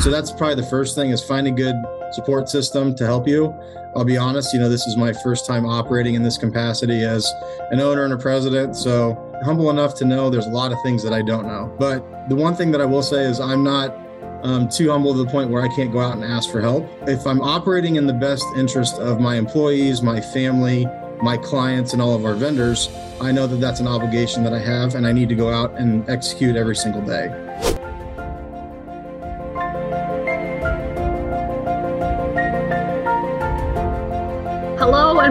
So that's probably the first thing is find a good support system to help you. I'll be honest, you know, this is my first time operating in this capacity as an owner and a president. So humble enough to know there's a lot of things that I don't know. But the one thing that I will say is I'm not um, too humble to the point where I can't go out and ask for help. If I'm operating in the best interest of my employees, my family, my clients, and all of our vendors, I know that that's an obligation that I have, and I need to go out and execute every single day.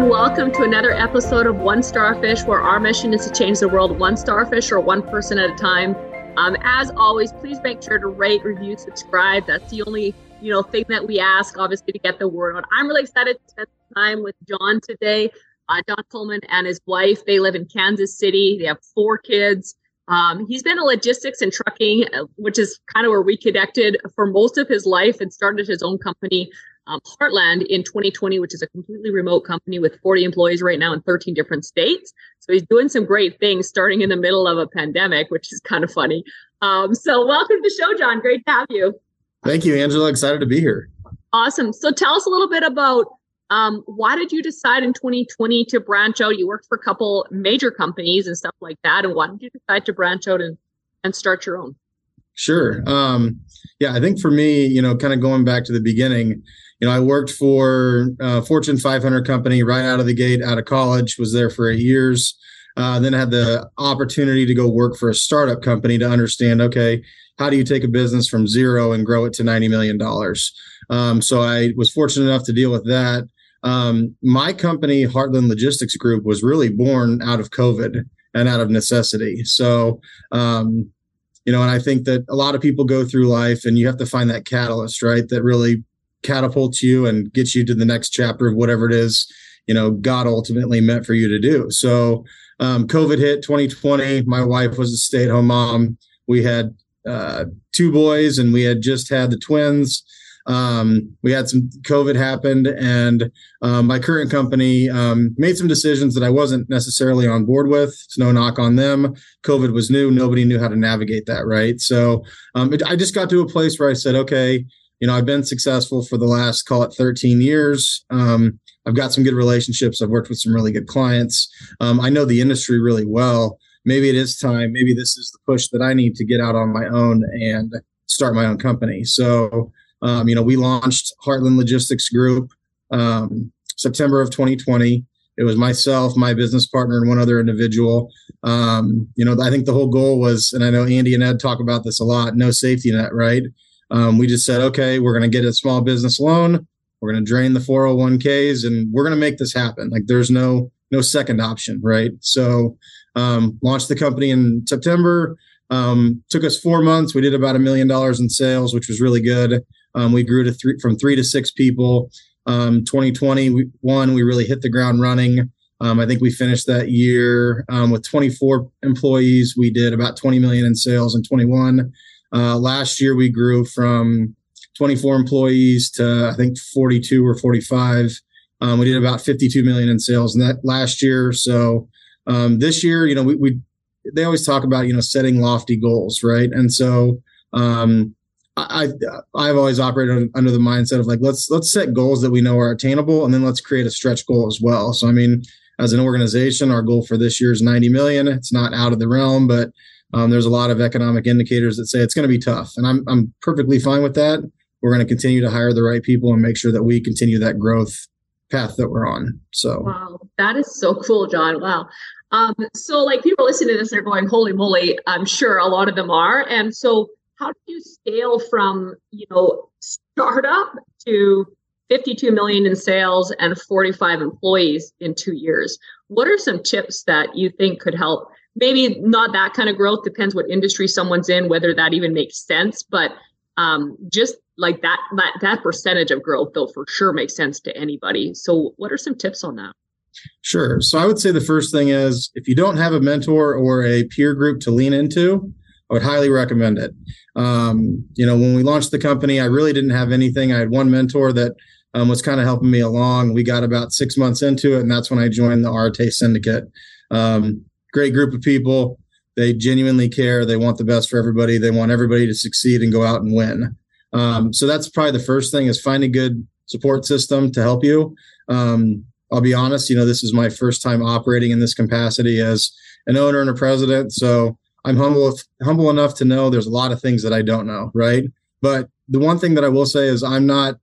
Welcome to another episode of One Starfish, where our mission is to change the world one starfish or one person at a time. Um, as always, please make sure to rate, review, subscribe. That's the only you know thing that we ask, obviously, to get the word out. I'm really excited to spend time with John today. Uh, John Kuhlmann and his wife. They live in Kansas City. They have four kids. Um, he's been in logistics and trucking, uh, which is kind of where we connected for most of his life, and started his own company um, Heartland in 2020, which is a completely remote company with 40 employees right now in 13 different states. So he's doing some great things starting in the middle of a pandemic, which is kind of funny. Um, so welcome to the show, John. Great to have you. Thank you, Angela. Excited to be here. Awesome. So tell us a little bit about um, why did you decide in 2020 to branch out? You worked for a couple major companies and stuff like that. And why did you decide to branch out and, and start your own? Sure. Um, yeah, I think for me, you know, kind of going back to the beginning, you know, I worked for a Fortune 500 company right out of the gate out of college, was there for eight years. Uh, then had the opportunity to go work for a startup company to understand, okay, how do you take a business from zero and grow it to $90 million? Um, so I was fortunate enough to deal with that. Um, my company, Heartland Logistics Group, was really born out of COVID and out of necessity. So, um, you know, and I think that a lot of people go through life and you have to find that catalyst, right? That really catapults you and gets you to the next chapter of whatever it is you know god ultimately meant for you to do. So um, covid hit 2020 my wife was a stay-at-home mom. We had uh, two boys and we had just had the twins um, we had some covid happened and um, my current company um, made some decisions that i wasn't necessarily on board with it's no knock on them covid was new nobody knew how to navigate that right so um, it, i just got to a place where i said okay you know, I've been successful for the last, call it 13 years. Um, I've got some good relationships. I've worked with some really good clients. Um, I know the industry really well. Maybe it is time. Maybe this is the push that I need to get out on my own and start my own company. So, um, you know, we launched Heartland Logistics Group um, September of 2020. It was myself, my business partner, and one other individual. Um, you know, I think the whole goal was, and I know Andy and Ed talk about this a lot no safety net, right? Um, we just said, okay, we're going to get a small business loan. We're going to drain the 401ks and we're going to make this happen. Like there's no, no second option. Right. So, um, launched the company in September. Um, took us four months. We did about a million dollars in sales, which was really good. Um, we grew to three, from three to six people. Um, 2021, we really hit the ground running. Um, I think we finished that year um, with 24 employees. We did about 20 million in sales in 21. Uh, last year, we grew from 24 employees to I think 42 or 45. Um, we did about 52 million in sales in that last year. So um, this year, you know, we, we they always talk about you know setting lofty goals, right? And so um, I I've always operated under the mindset of like let's let's set goals that we know are attainable, and then let's create a stretch goal as well. So I mean, as an organization, our goal for this year is 90 million. It's not out of the realm, but um, there's a lot of economic indicators that say it's going to be tough, and I'm I'm perfectly fine with that. We're going to continue to hire the right people and make sure that we continue that growth path that we're on. So wow, that is so cool, John. Wow. Um, so like people listening to this, they're going, "Holy moly!" I'm sure a lot of them are. And so, how do you scale from you know startup to 52 million in sales and 45 employees in two years? What are some tips that you think could help? Maybe not that kind of growth depends what industry someone's in whether that even makes sense but um, just like that, that that percentage of growth though for sure makes sense to anybody. So what are some tips on that? Sure. So i would say the first thing is if you don't have a mentor or a peer group to lean into i would highly recommend it um, you know when we launched the company i really didn't have anything i had one mentor that um, was kind of helping me along we got about six months into it and that's when i joined the Arete syndicate um, great group of people. They genuinely care. They want the best for everybody. They want everybody to succeed and go out and win. Um, so that's probably the first thing is find a good support system to help you. Um, I'll be honest, you know, this is my first time operating in this capacity as an owner and a president. So I'm humble humble enough to know there's a lot of things that I don't know, right? But the one thing that I will say is I'm not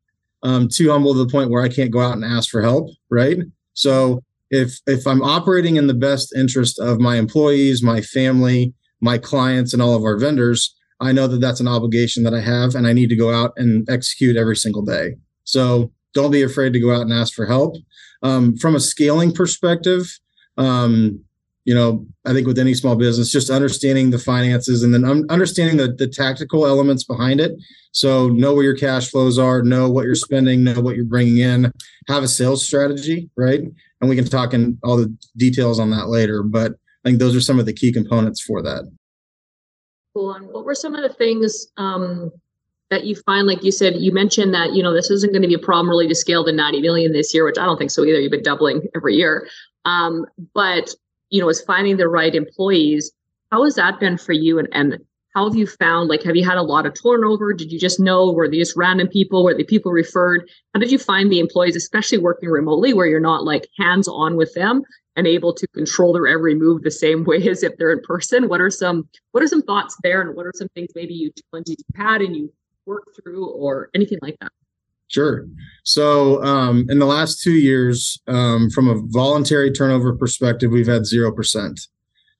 um, too humble to the point where I can't go out and ask for help, right? So if if I'm operating in the best interest of my employees, my family, my clients, and all of our vendors, I know that that's an obligation that I have, and I need to go out and execute every single day. So don't be afraid to go out and ask for help. Um, from a scaling perspective, um, you know, I think with any small business, just understanding the finances and then understanding the, the tactical elements behind it. So know where your cash flows are, know what you're spending, know what you're bringing in, have a sales strategy, right? And we can talk in all the details on that later. But I think those are some of the key components for that. Cool. And what were some of the things um, that you find, like you said, you mentioned that, you know, this isn't going to be a problem really to scale to 90 million this year, which I don't think so either. You've been doubling every year. Um, but you know, is finding the right employees. How has that been for you? And, and how have you found, like, have you had a lot of turnover? Did you just know, were they just random people? Were the people referred? How did you find the employees, especially working remotely where you're not like hands on with them and able to control their every move the same way as if they're in person? What are some, what are some thoughts there? And what are some things maybe you challenges you had and you worked through or anything like that? Sure. So, um, in the last two years, um, from a voluntary turnover perspective, we've had 0%.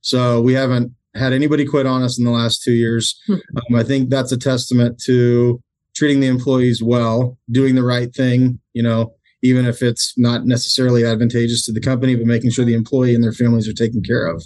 So, we haven't had anybody quit on us in the last two years. Hmm. Um, I think that's a testament to treating the employees well, doing the right thing, you know, even if it's not necessarily advantageous to the company, but making sure the employee and their families are taken care of.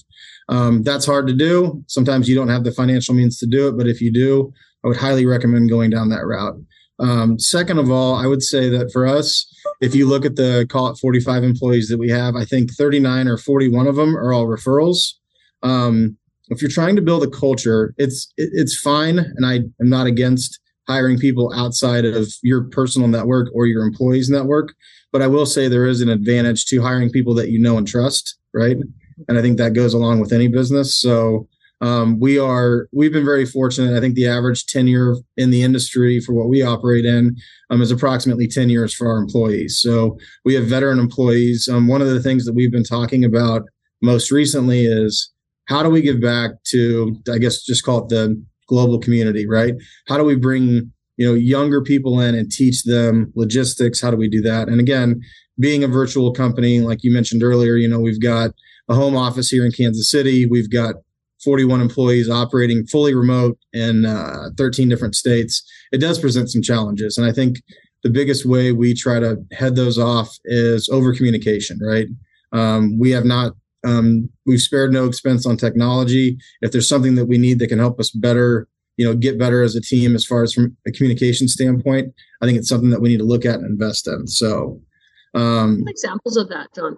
Um, that's hard to do. Sometimes you don't have the financial means to do it, but if you do, I would highly recommend going down that route. Um, second of all, I would say that for us, if you look at the call it 45 employees that we have, I think 39 or 41 of them are all referrals. Um, if you're trying to build a culture, it's it, it's fine, and I am not against hiring people outside of your personal network or your employees network. But I will say there is an advantage to hiring people that you know and trust, right? And I think that goes along with any business. So um, we are we've been very fortunate. I think the average tenure in the industry for what we operate in um, is approximately 10 years for our employees. So we have veteran employees. Um, one of the things that we've been talking about most recently is how do we give back to I guess just call it the global community, right? How do we bring you know younger people in and teach them logistics? How do we do that? And again, being a virtual company, like you mentioned earlier, you know we've got a home office here in Kansas City. We've got 41 employees operating fully remote in uh, 13 different states, it does present some challenges. And I think the biggest way we try to head those off is over communication, right? Um, we have not, um, we've spared no expense on technology. If there's something that we need that can help us better, you know, get better as a team as far as from a communication standpoint, I think it's something that we need to look at and invest in. So, um, examples of that, John.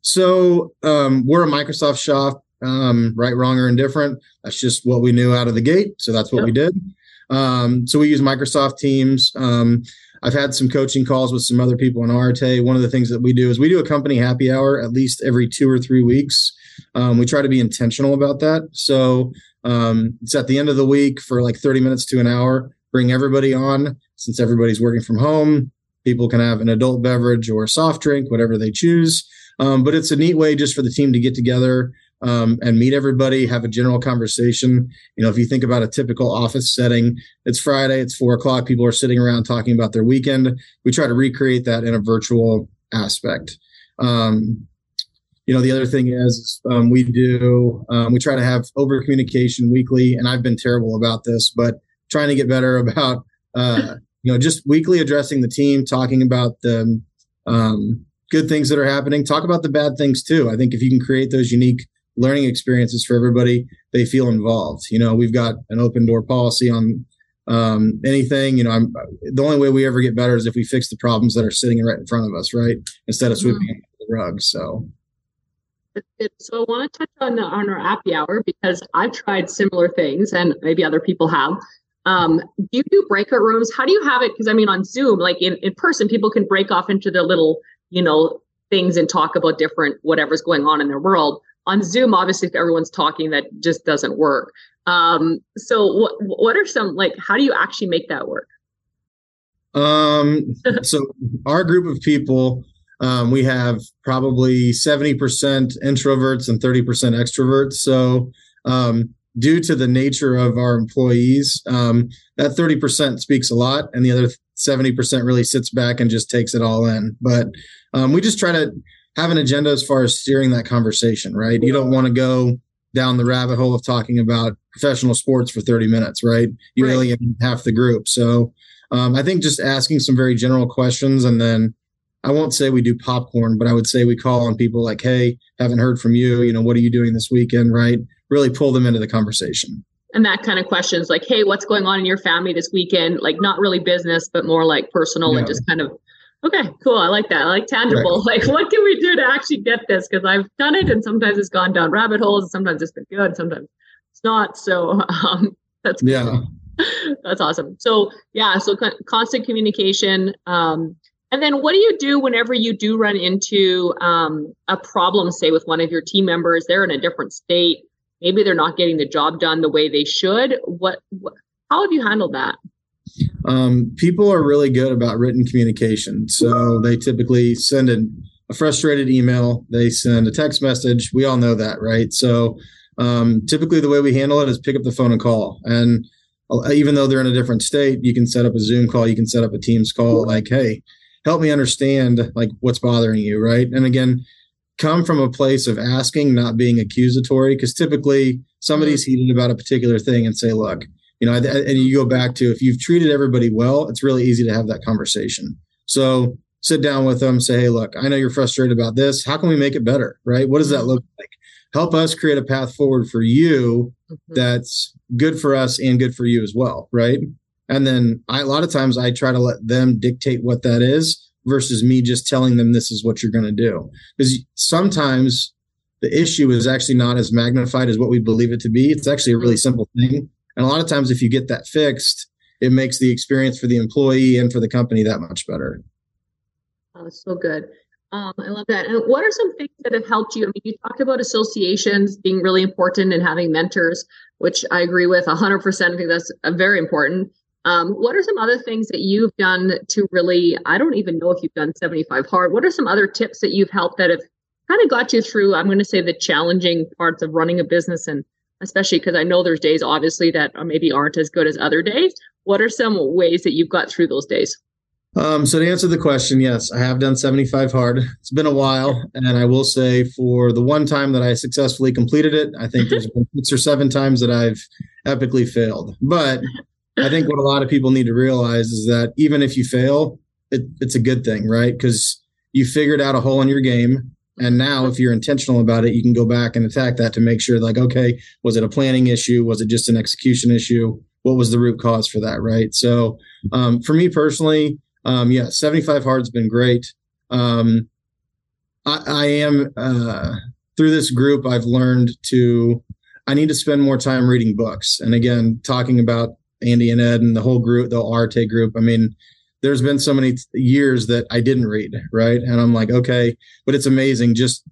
So um, we're a Microsoft shop um, right, wrong, or indifferent. That's just what we knew out of the gate. So that's what yep. we did. Um, so we use Microsoft Teams. Um, I've had some coaching calls with some other people in Arete. One of the things that we do is we do a company happy hour at least every two or three weeks. Um, we try to be intentional about that. So um, it's at the end of the week for like 30 minutes to an hour. Bring everybody on since everybody's working from home. People can have an adult beverage or a soft drink, whatever they choose. Um, but it's a neat way just for the team to get together um, and meet everybody, have a general conversation. You know, if you think about a typical office setting, it's Friday, it's four o'clock, people are sitting around talking about their weekend. We try to recreate that in a virtual aspect. Um, you know, the other thing is um, we do, um, we try to have over communication weekly, and I've been terrible about this, but trying to get better about, uh, you know, just weekly addressing the team, talking about the um, good things that are happening, talk about the bad things too. I think if you can create those unique learning experiences for everybody. They feel involved. You know, we've got an open door policy on um, anything. You know, I'm the only way we ever get better is if we fix the problems that are sitting right in front of us, right? Instead of sweeping mm-hmm. the rug. So. So I want to touch on on our happy hour because I've tried similar things and maybe other people have. Um, do you do breakout rooms? How do you have it? Because I mean, on Zoom, like in, in person, people can break off into their little, you know, things and talk about different whatever's going on in their world on Zoom, obviously, if everyone's talking, that just doesn't work. Um, so what what are some like how do you actually make that work? Um, so our group of people, um, we have probably 70% introverts and 30% extroverts. So um, due to the nature of our employees, um, that 30% speaks a lot, and the other 70% really sits back and just takes it all in. But um, we just try to have an agenda as far as steering that conversation, right? You don't want to go down the rabbit hole of talking about professional sports for 30 minutes, right? You right. alien half the group. So um, I think just asking some very general questions and then I won't say we do popcorn, but I would say we call on people like, hey, haven't heard from you. You know, what are you doing this weekend? Right. Really pull them into the conversation. And that kind of questions like, hey, what's going on in your family this weekend? Like, not really business, but more like personal yeah. and just kind of, okay, cool. I like that. I like tangible. Right. Like, what can we do to actually get this? Because I've done it and sometimes it's gone down rabbit holes and sometimes it's been good. Sometimes it's not. So um, that's, yeah. that's awesome. So, yeah. So, constant communication. Um, and then what do you do whenever you do run into um, a problem, say, with one of your team members? They're in a different state. Maybe they're not getting the job done the way they should. What, what how have you handled that? Um, people are really good about written communication. So they typically send an, a frustrated email, they send a text message. We all know that, right? So um, typically the way we handle it is pick up the phone and call. And uh, even though they're in a different state, you can set up a Zoom call, you can set up a Teams call, like, hey, help me understand like what's bothering you right and again come from a place of asking not being accusatory because typically somebody's mm-hmm. heated about a particular thing and say look you know and you go back to if you've treated everybody well it's really easy to have that conversation so sit down with them say hey look i know you're frustrated about this how can we make it better right what does that mm-hmm. look like help us create a path forward for you mm-hmm. that's good for us and good for you as well right and then I, a lot of times I try to let them dictate what that is versus me just telling them this is what you're going to do. Because sometimes the issue is actually not as magnified as what we believe it to be. It's actually a really simple thing. And a lot of times, if you get that fixed, it makes the experience for the employee and for the company that much better. Oh, so good. Um, I love that. And what are some things that have helped you? I mean, you talked about associations being really important and having mentors, which I agree with 100%. I think that's very important. Um, what are some other things that you've done to really? I don't even know if you've done 75 hard. What are some other tips that you've helped that have kind of got you through? I'm going to say the challenging parts of running a business, and especially because I know there's days obviously that maybe aren't as good as other days. What are some ways that you've got through those days? Um, so to answer the question, yes, I have done 75 hard. It's been a while, and I will say for the one time that I successfully completed it, I think there's been six or seven times that I've epically failed. But I think what a lot of people need to realize is that even if you fail, it, it's a good thing, right? Because you figured out a hole in your game. And now, if you're intentional about it, you can go back and attack that to make sure, like, okay, was it a planning issue? Was it just an execution issue? What was the root cause for that, right? So, um, for me personally, um, yeah, 75 hard's been great. Um, I, I am uh, through this group. I've learned to I need to spend more time reading books. And again, talking about Andy and Ed and the whole group, the Arete group. I mean, there's been so many years that I didn't read, right? And I'm like, okay, but it's amazing just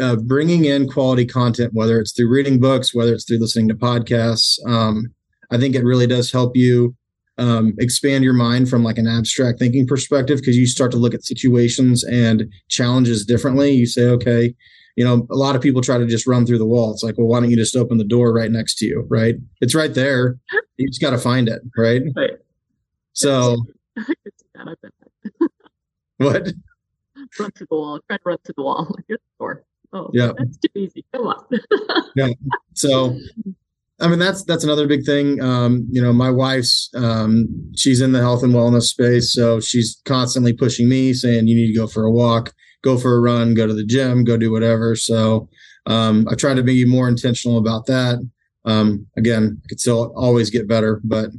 uh, bringing in quality content, whether it's through reading books, whether it's through listening to podcasts. Um, I think it really does help you um, expand your mind from like an abstract thinking perspective because you start to look at situations and challenges differently. You say, okay, you know, a lot of people try to just run through the wall. It's like, well, why don't you just open the door right next to you? Right. It's right there. You just got to find it. Right. Right. So, what? Run through the wall. Try to run to the wall. Here's the door. Oh, yeah. That's too easy. Come on. yeah. So, I mean, that's that's another big thing. Um, you know, my wife's um, she's in the health and wellness space, so she's constantly pushing me, saying you need to go for a walk go for a run, go to the gym, go do whatever. So um, I try to be more intentional about that. Um, again, I could still always get better, but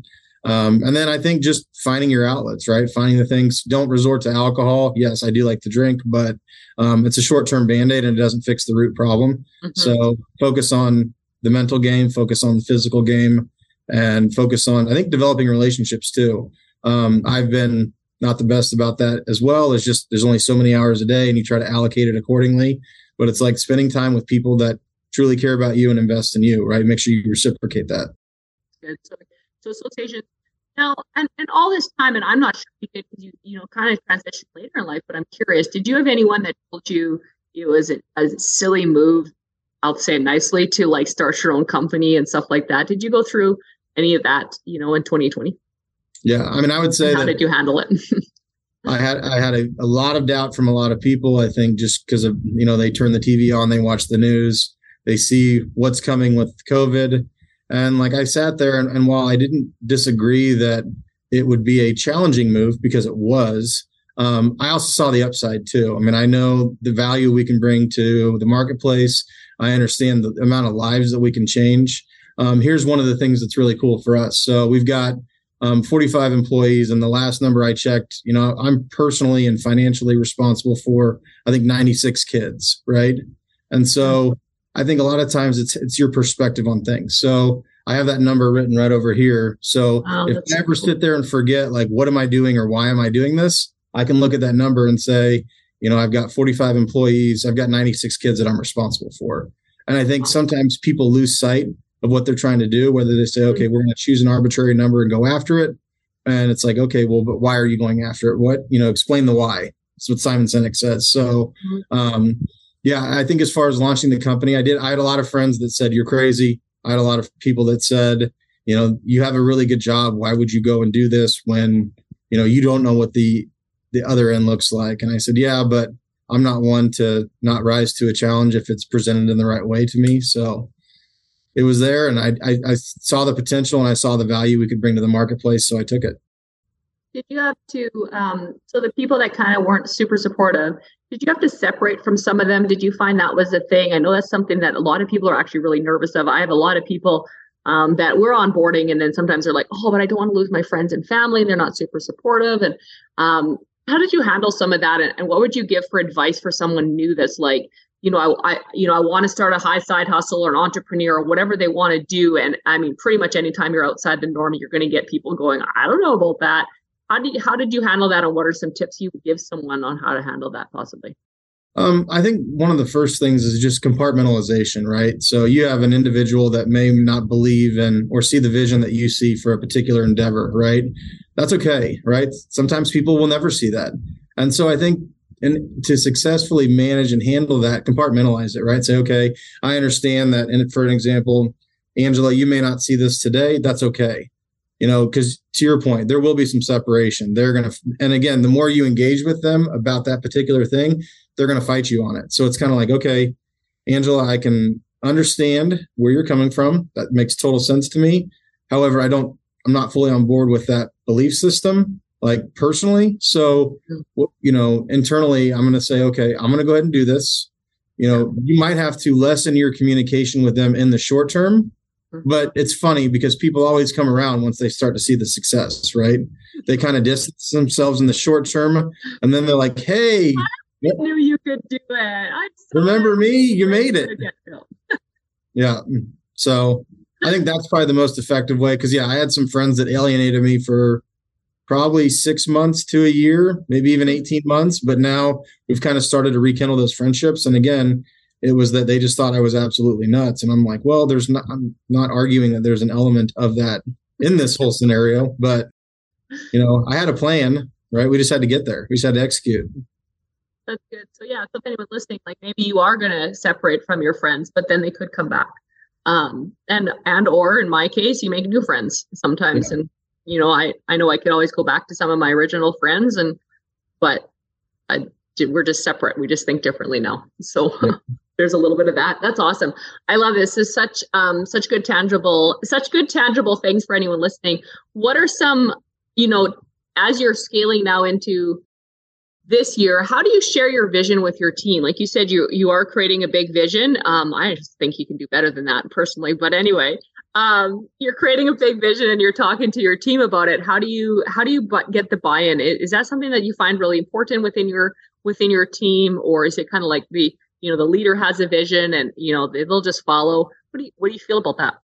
um, and then I think just finding your outlets, right? Finding the things. Don't resort to alcohol. Yes, I do like to drink, but um, it's a short-term band-aid and it doesn't fix the root problem. Mm-hmm. So focus on the mental game, focus on the physical game, and focus on I think developing relationships too. Um, I've been not the best about that as well. It's just there's only so many hours a day, and you try to allocate it accordingly. but it's like spending time with people that truly care about you and invest in you, right? Make sure you reciprocate that. Good. So, so association now, and, and all this time, and I'm not sure you did because you you know kind of transitioned later in life, but I'm curious. Did you have anyone that told you it was a, a silly move? I'll say nicely to like start your own company and stuff like that. Did you go through any of that, you know, in 2020? Yeah, I mean, I would say. How did you handle it? I had I had a, a, lot of doubt from a lot of people. I think just because of you know they turn the TV on, they watch the news, they see what's coming with COVID, and like I sat there, and, and while I didn't disagree that it would be a challenging move because it was, um, I also saw the upside too. I mean, I know the value we can bring to the marketplace. I understand the amount of lives that we can change. Um, here's one of the things that's really cool for us. So we've got um, 45 employees, and the last number I checked, you know, I'm personally and financially responsible for I think 96 kids, right? And so I think a lot of times it's it's your perspective on things. So I have that number written right over here. So wow, if I ever cool. sit there and forget like what am I doing or why am I doing this, I can look at that number and say, you know, I've got 45 employees, I've got 96 kids that I'm responsible for. And I think sometimes people lose sight of what they're trying to do, whether they say, okay, we're going to choose an arbitrary number and go after it. And it's like, okay, well, but why are you going after it? What, you know, explain the why. That's what Simon Sinek says. So, mm-hmm. um, yeah, I think as far as launching the company, I did. I had a lot of friends that said you're crazy. I had a lot of people that said, you know, you have a really good job. Why would you go and do this when you know you don't know what the the other end looks like? And I said, yeah, but I'm not one to not rise to a challenge if it's presented in the right way to me. So it was there, and I, I, I saw the potential and I saw the value we could bring to the marketplace, so I took it. Did you have to? Um, so the people that kind of weren't super supportive, did you have to separate from some of them? Did you find that was a thing? I know that's something that a lot of people are actually really nervous of. I have a lot of people um, that we're onboarding, and then sometimes they're like, "Oh, but I don't want to lose my friends and family, and they're not super supportive." And um, how did you handle some of that? And, what would you give for advice for someone new that's like, you know, I, I you know, I want to start a high side hustle or an entrepreneur or whatever they want to do. And I mean, pretty much anytime you're outside the norm, you're going to get people going, "I don't know about that." How you, how did you handle that, and what are some tips you would give someone on how to handle that possibly? Um, I think one of the first things is just compartmentalization, right? So you have an individual that may not believe in or see the vision that you see for a particular endeavor, right? That's okay, right? Sometimes people will never see that. And so I think and to successfully manage and handle that, compartmentalize it, right? Say, okay, I understand that. And for an example, Angela, you may not see this today. That's okay you know, because to your point, there will be some separation. They're going to, and again, the more you engage with them about that particular thing, they're going to fight you on it. So it's kind of like, okay, Angela, I can understand where you're coming from. That makes total sense to me. However, I don't, I'm not fully on board with that belief system, like personally. So, you know, internally, I'm going to say, okay, I'm going to go ahead and do this. You know, you might have to lessen your communication with them in the short term. Mm-hmm. But it's funny because people always come around once they start to see the success, right? They kind of distance themselves in the short term, and then they're like, "Hey, I knew you could do it. remember me? You made it." yeah. Mm. So I think that's probably the most effective way because yeah, I had some friends that alienated me for probably six months to a year, maybe even mm-hmm. 18 months. But now we've kind of started to rekindle those friendships. And again, it was that they just thought I was absolutely nuts. And I'm like, well, there's not, I'm not arguing that there's an element of that in this whole scenario, but you know, I had a plan, right? We just had to get there. We just had to execute. That's good. So yeah, so if anyone's listening, like maybe you are going to separate from your friends, but then they could come back. Um, and, and, or in my case, you make new friends sometimes. Yeah. And, you know, I, I know I could always go back to some of my original friends and, but I, we're just separate. We just think differently now. So. there's a little bit of that. That's awesome. I love this. this is such um such good tangible such good tangible things for anyone listening. What are some, you know, as you're scaling now into this year, how do you share your vision with your team? Like you said, you you are creating a big vision. Um, I just think you can do better than that personally. But anyway, um, you're creating a big vision and you're talking to your team about it. How do you how do you get the buy-in? Is that something that you find really important within your within your team, or is it kind of like the you know the leader has a vision and you know they'll just follow what do you what do you feel about that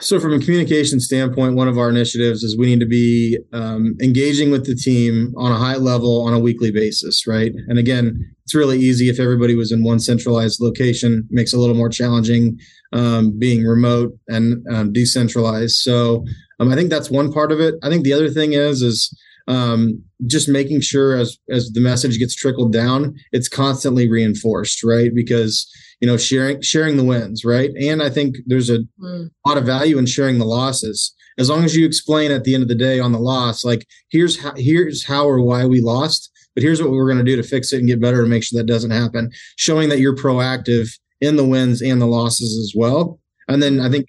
So, from a communication standpoint, one of our initiatives is we need to be um, engaging with the team on a high level on a weekly basis, right? And again, it's really easy if everybody was in one centralized location. Makes a little more challenging um, being remote and um, decentralized. So, um, I think that's one part of it. I think the other thing is is um, just making sure as as the message gets trickled down, it's constantly reinforced, right? Because you know sharing sharing the wins right and i think there's a mm. lot of value in sharing the losses as long as you explain at the end of the day on the loss like here's how here's how or why we lost but here's what we're going to do to fix it and get better to make sure that doesn't happen showing that you're proactive in the wins and the losses as well and then i think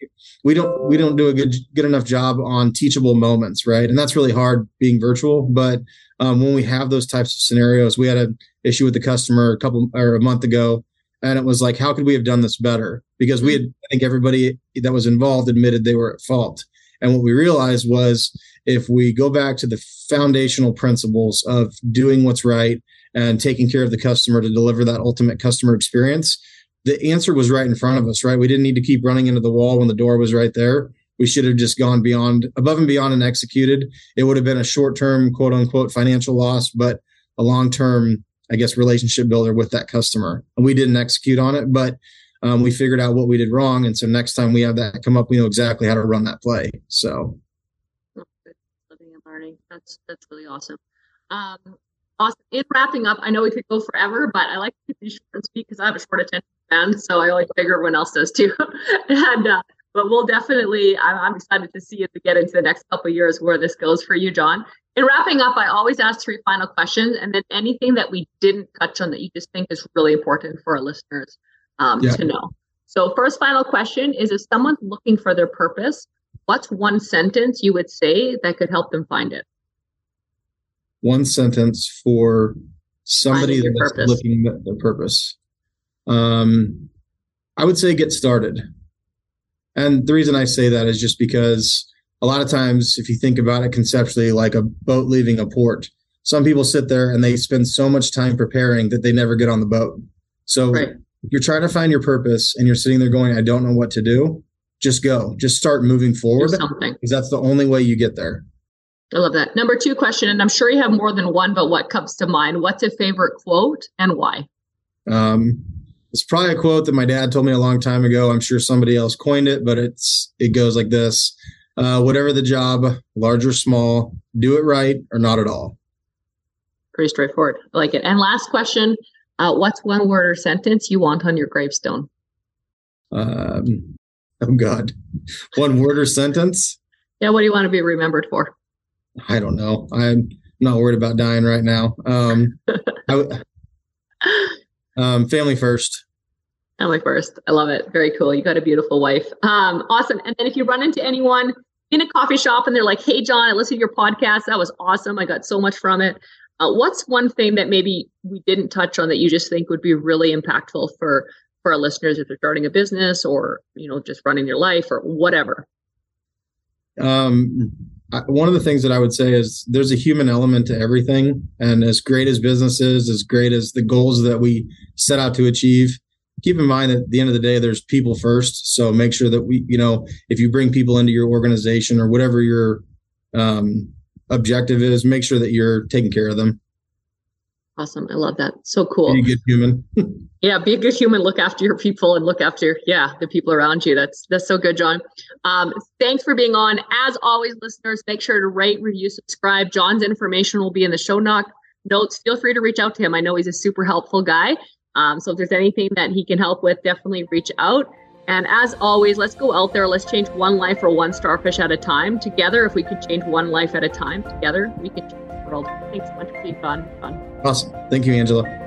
we don't we don't do a good good enough job on teachable moments right? And that's really hard being virtual but um, when we have those types of scenarios we had an issue with the customer a couple or a month ago and it was like how could we have done this better? Because we had i think everybody that was involved admitted they were at fault. And what we realized was if we go back to the foundational principles of doing what's right and taking care of the customer to deliver that ultimate customer experience the answer was right in front of us right we didn't need to keep running into the wall when the door was right there we should have just gone beyond above and beyond and executed it would have been a short term quote unquote financial loss but a long term I guess, relationship builder with that customer. And we didn't execute on it, but um, we figured out what we did wrong. And so next time we have that come up, we know exactly how to run that play. So living and learning. That's that's really awesome. Um, awesome. In wrapping up, I know we could go forever, but I like to these short and sweet because I have a short attention so I like figure everyone else does too. and uh, but we'll definitely. I'm, I'm excited to see as we get into the next couple years where this goes for you, John in wrapping up, I always ask three final questions, and then anything that we didn't touch on that you just think is really important for our listeners um, yeah. to know. So, first final question is: If someone's looking for their purpose, what's one sentence you would say that could help them find it? One sentence for somebody that's purpose. looking at their purpose. Um, I would say get started. And the reason I say that is just because a lot of times, if you think about it conceptually, like a boat leaving a port, some people sit there and they spend so much time preparing that they never get on the boat. So right. you're trying to find your purpose and you're sitting there going, I don't know what to do. Just go, just start moving forward. Because that's the only way you get there. I love that. Number two question, and I'm sure you have more than one, but what comes to mind? What's a favorite quote and why? Um, it's probably a quote that my dad told me a long time ago. I'm sure somebody else coined it, but it's it goes like this: uh, whatever the job, large or small, do it right or not at all. Pretty straightforward. I like it. And last question uh, What's one word or sentence you want on your gravestone? Um, oh, God. One word or sentence? Yeah, what do you want to be remembered for? I don't know. I'm not worried about dying right now. Um, I, um, family first. Family first. I love it. Very cool. You got a beautiful wife. Um, awesome. And then if you run into anyone in a coffee shop and they're like, "Hey, John, I listened to your podcast. That was awesome. I got so much from it." Uh, what's one thing that maybe we didn't touch on that you just think would be really impactful for for our listeners if they're starting a business or you know just running their life or whatever? Um, one of the things that I would say is there's a human element to everything, and as great as business is, as great as the goals that we set out to achieve, keep in mind that at the end of the day, there's people first. So make sure that we, you know, if you bring people into your organization or whatever your um, objective is, make sure that you're taking care of them. Awesome. I love that. So cool. Be a good human. yeah, be a good human. Look after your people and look after, yeah, the people around you. That's that's so good, John. Um, thanks for being on. As always, listeners, make sure to rate, review, subscribe. John's information will be in the show notes. Feel free to reach out to him. I know he's a super helpful guy. Um, so if there's anything that he can help with, definitely reach out. And as always, let's go out there. Let's change one life or one starfish at a time. Together, if we could change one life at a time, together, we can world. Thanks so much for being fun. fun. Awesome. Thank you, Angela.